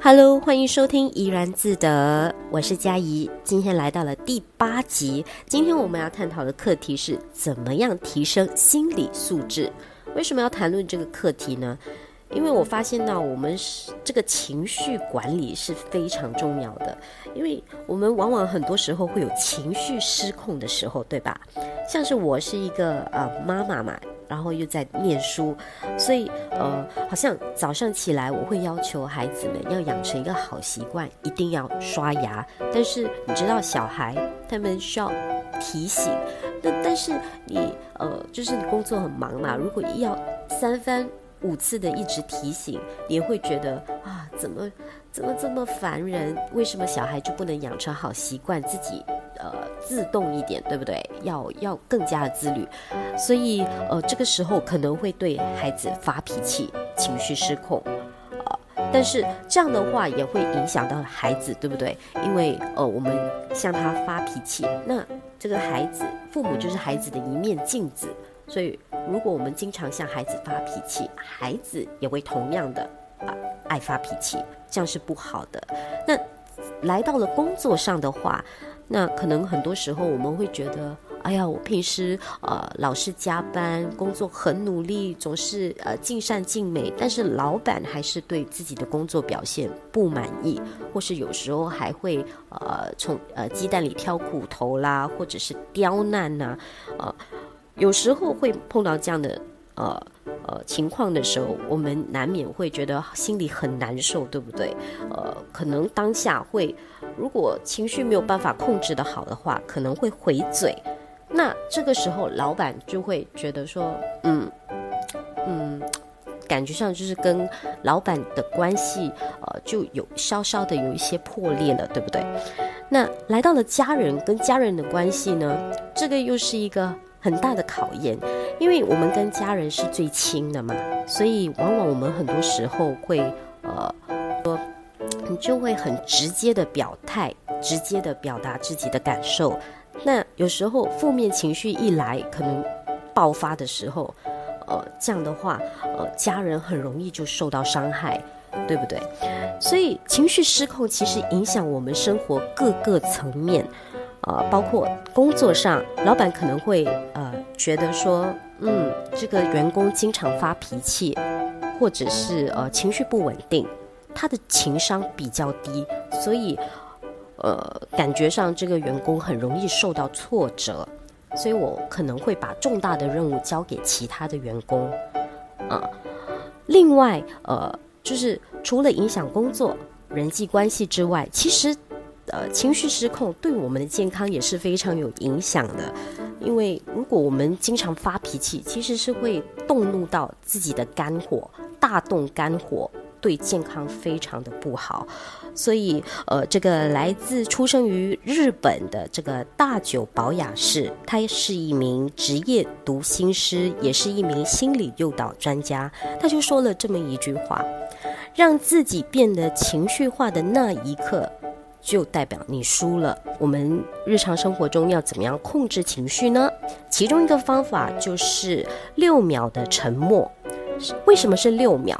Hello，欢迎收听怡然自得，我是佳怡。今天来到了第八集，今天我们要探讨的课题是怎么样提升心理素质。为什么要谈论这个课题呢？因为我发现到我们这个情绪管理是非常重要的，因为我们往往很多时候会有情绪失控的时候，对吧？像是我是一个呃妈妈嘛。然后又在念书，所以呃，好像早上起来我会要求孩子们要养成一个好习惯，一定要刷牙。但是你知道，小孩他们需要提醒，那但是你呃，就是你工作很忙嘛，如果要三番五次的一直提醒，你也会觉得啊，怎么怎么这么烦人？为什么小孩就不能养成好习惯，自己？呃，自动一点，对不对？要要更加的自律，所以呃，这个时候可能会对孩子发脾气，情绪失控，呃，但是这样的话也会影响到孩子，对不对？因为呃，我们向他发脾气，那这个孩子，父母就是孩子的一面镜子，所以如果我们经常向孩子发脾气，孩子也会同样的啊爱发脾气，这样是不好的。那来到了工作上的话。那可能很多时候我们会觉得，哎呀，我平时呃老是加班，工作很努力，总是呃尽善尽美，但是老板还是对自己的工作表现不满意，或是有时候还会呃从呃鸡蛋里挑骨头啦，或者是刁难呐，呃，有时候会碰到这样的呃。呃，情况的时候，我们难免会觉得心里很难受，对不对？呃，可能当下会，如果情绪没有办法控制的好的话，可能会回嘴。那这个时候，老板就会觉得说，嗯嗯，感觉上就是跟老板的关系，呃，就有稍稍的有一些破裂了，对不对？那来到了家人跟家人的关系呢，这个又是一个。很大的考验，因为我们跟家人是最亲的嘛，所以往往我们很多时候会呃说，你就会很直接的表态，直接的表达自己的感受。那有时候负面情绪一来，可能爆发的时候，呃，这样的话，呃，家人很容易就受到伤害，对不对？所以情绪失控其实影响我们生活各个层面。呃，包括工作上，老板可能会呃觉得说，嗯，这个员工经常发脾气，或者是呃情绪不稳定，他的情商比较低，所以呃感觉上这个员工很容易受到挫折，所以我可能会把重大的任务交给其他的员工啊。另外，呃，就是除了影响工作人际关系之外，其实。呃，情绪失控对我们的健康也是非常有影响的，因为如果我们经常发脾气，其实是会动怒到自己的肝火，大动肝火，对健康非常的不好。所以，呃，这个来自出生于日本的这个大久保雅士，他是一名职业读心师，也是一名心理诱导专家，他就说了这么一句话：让自己变得情绪化的那一刻。就代表你输了。我们日常生活中要怎么样控制情绪呢？其中一个方法就是六秒的沉默。为什么是六秒？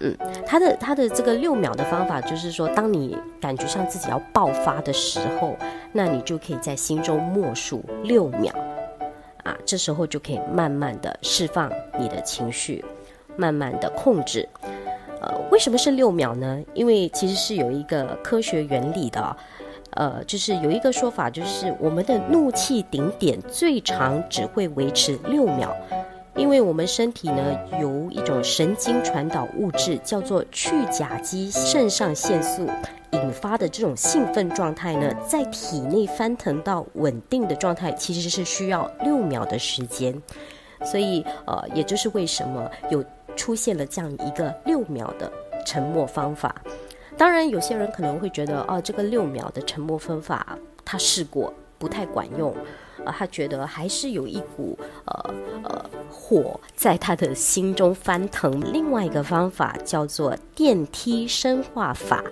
嗯，它的它的这个六秒的方法就是说，当你感觉上自己要爆发的时候，那你就可以在心中默数六秒，啊，这时候就可以慢慢的释放你的情绪，慢慢的控制。呃，为什么是六秒呢？因为其实是有一个科学原理的，呃，就是有一个说法，就是我们的怒气顶点最长只会维持六秒，因为我们身体呢由一种神经传导物质叫做去甲基肾上腺素引发的这种兴奋状态呢，在体内翻腾到稳定的状态，其实是需要六秒的时间，所以呃，也就是为什么有。出现了这样一个六秒的沉默方法，当然有些人可能会觉得，哦，这个六秒的沉默方法他试过不太管用，啊，他觉得还是有一股呃呃火在他的心中翻腾。另外一个方法叫做电梯深化法，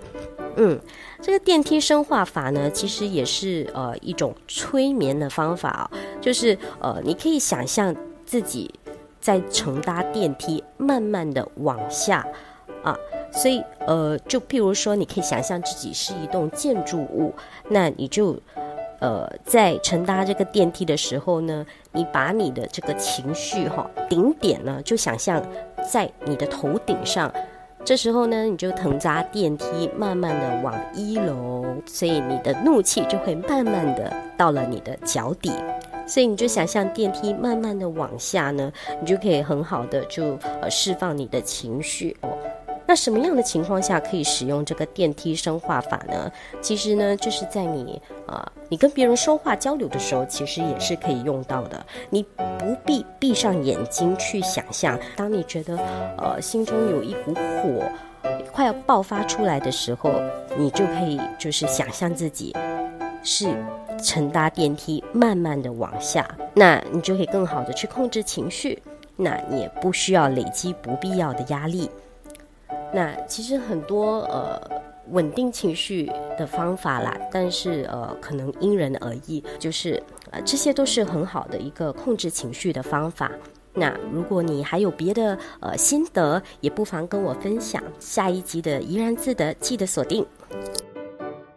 嗯，这个电梯深化法呢，其实也是呃一种催眠的方法，就是呃你可以想象自己。在乘搭电梯，慢慢的往下，啊，所以，呃，就譬如说，你可以想象自己是一栋建筑物，那你就，呃，在乘搭这个电梯的时候呢，你把你的这个情绪哈顶点呢，就想象在你的头顶上，这时候呢，你就乘搭电梯，慢慢的往一楼，所以你的怒气就会慢慢的到了你的脚底。所以你就想象电梯慢慢的往下呢，你就可以很好的就呃释放你的情绪哦。那什么样的情况下可以使用这个电梯生化法呢？其实呢，就是在你啊，你跟别人说话交流的时候，其实也是可以用到的。你不必闭上眼睛去想象，当你觉得呃心中有一股火快要爆发出来的时候，你就可以就是想象自己是。乘搭电梯，慢慢的往下，那你就可以更好的去控制情绪，那你也不需要累积不必要的压力。那其实很多呃稳定情绪的方法啦，但是呃可能因人而异，就是呃这些都是很好的一个控制情绪的方法。那如果你还有别的呃心得，也不妨跟我分享。下一集的怡然自得，记得锁定。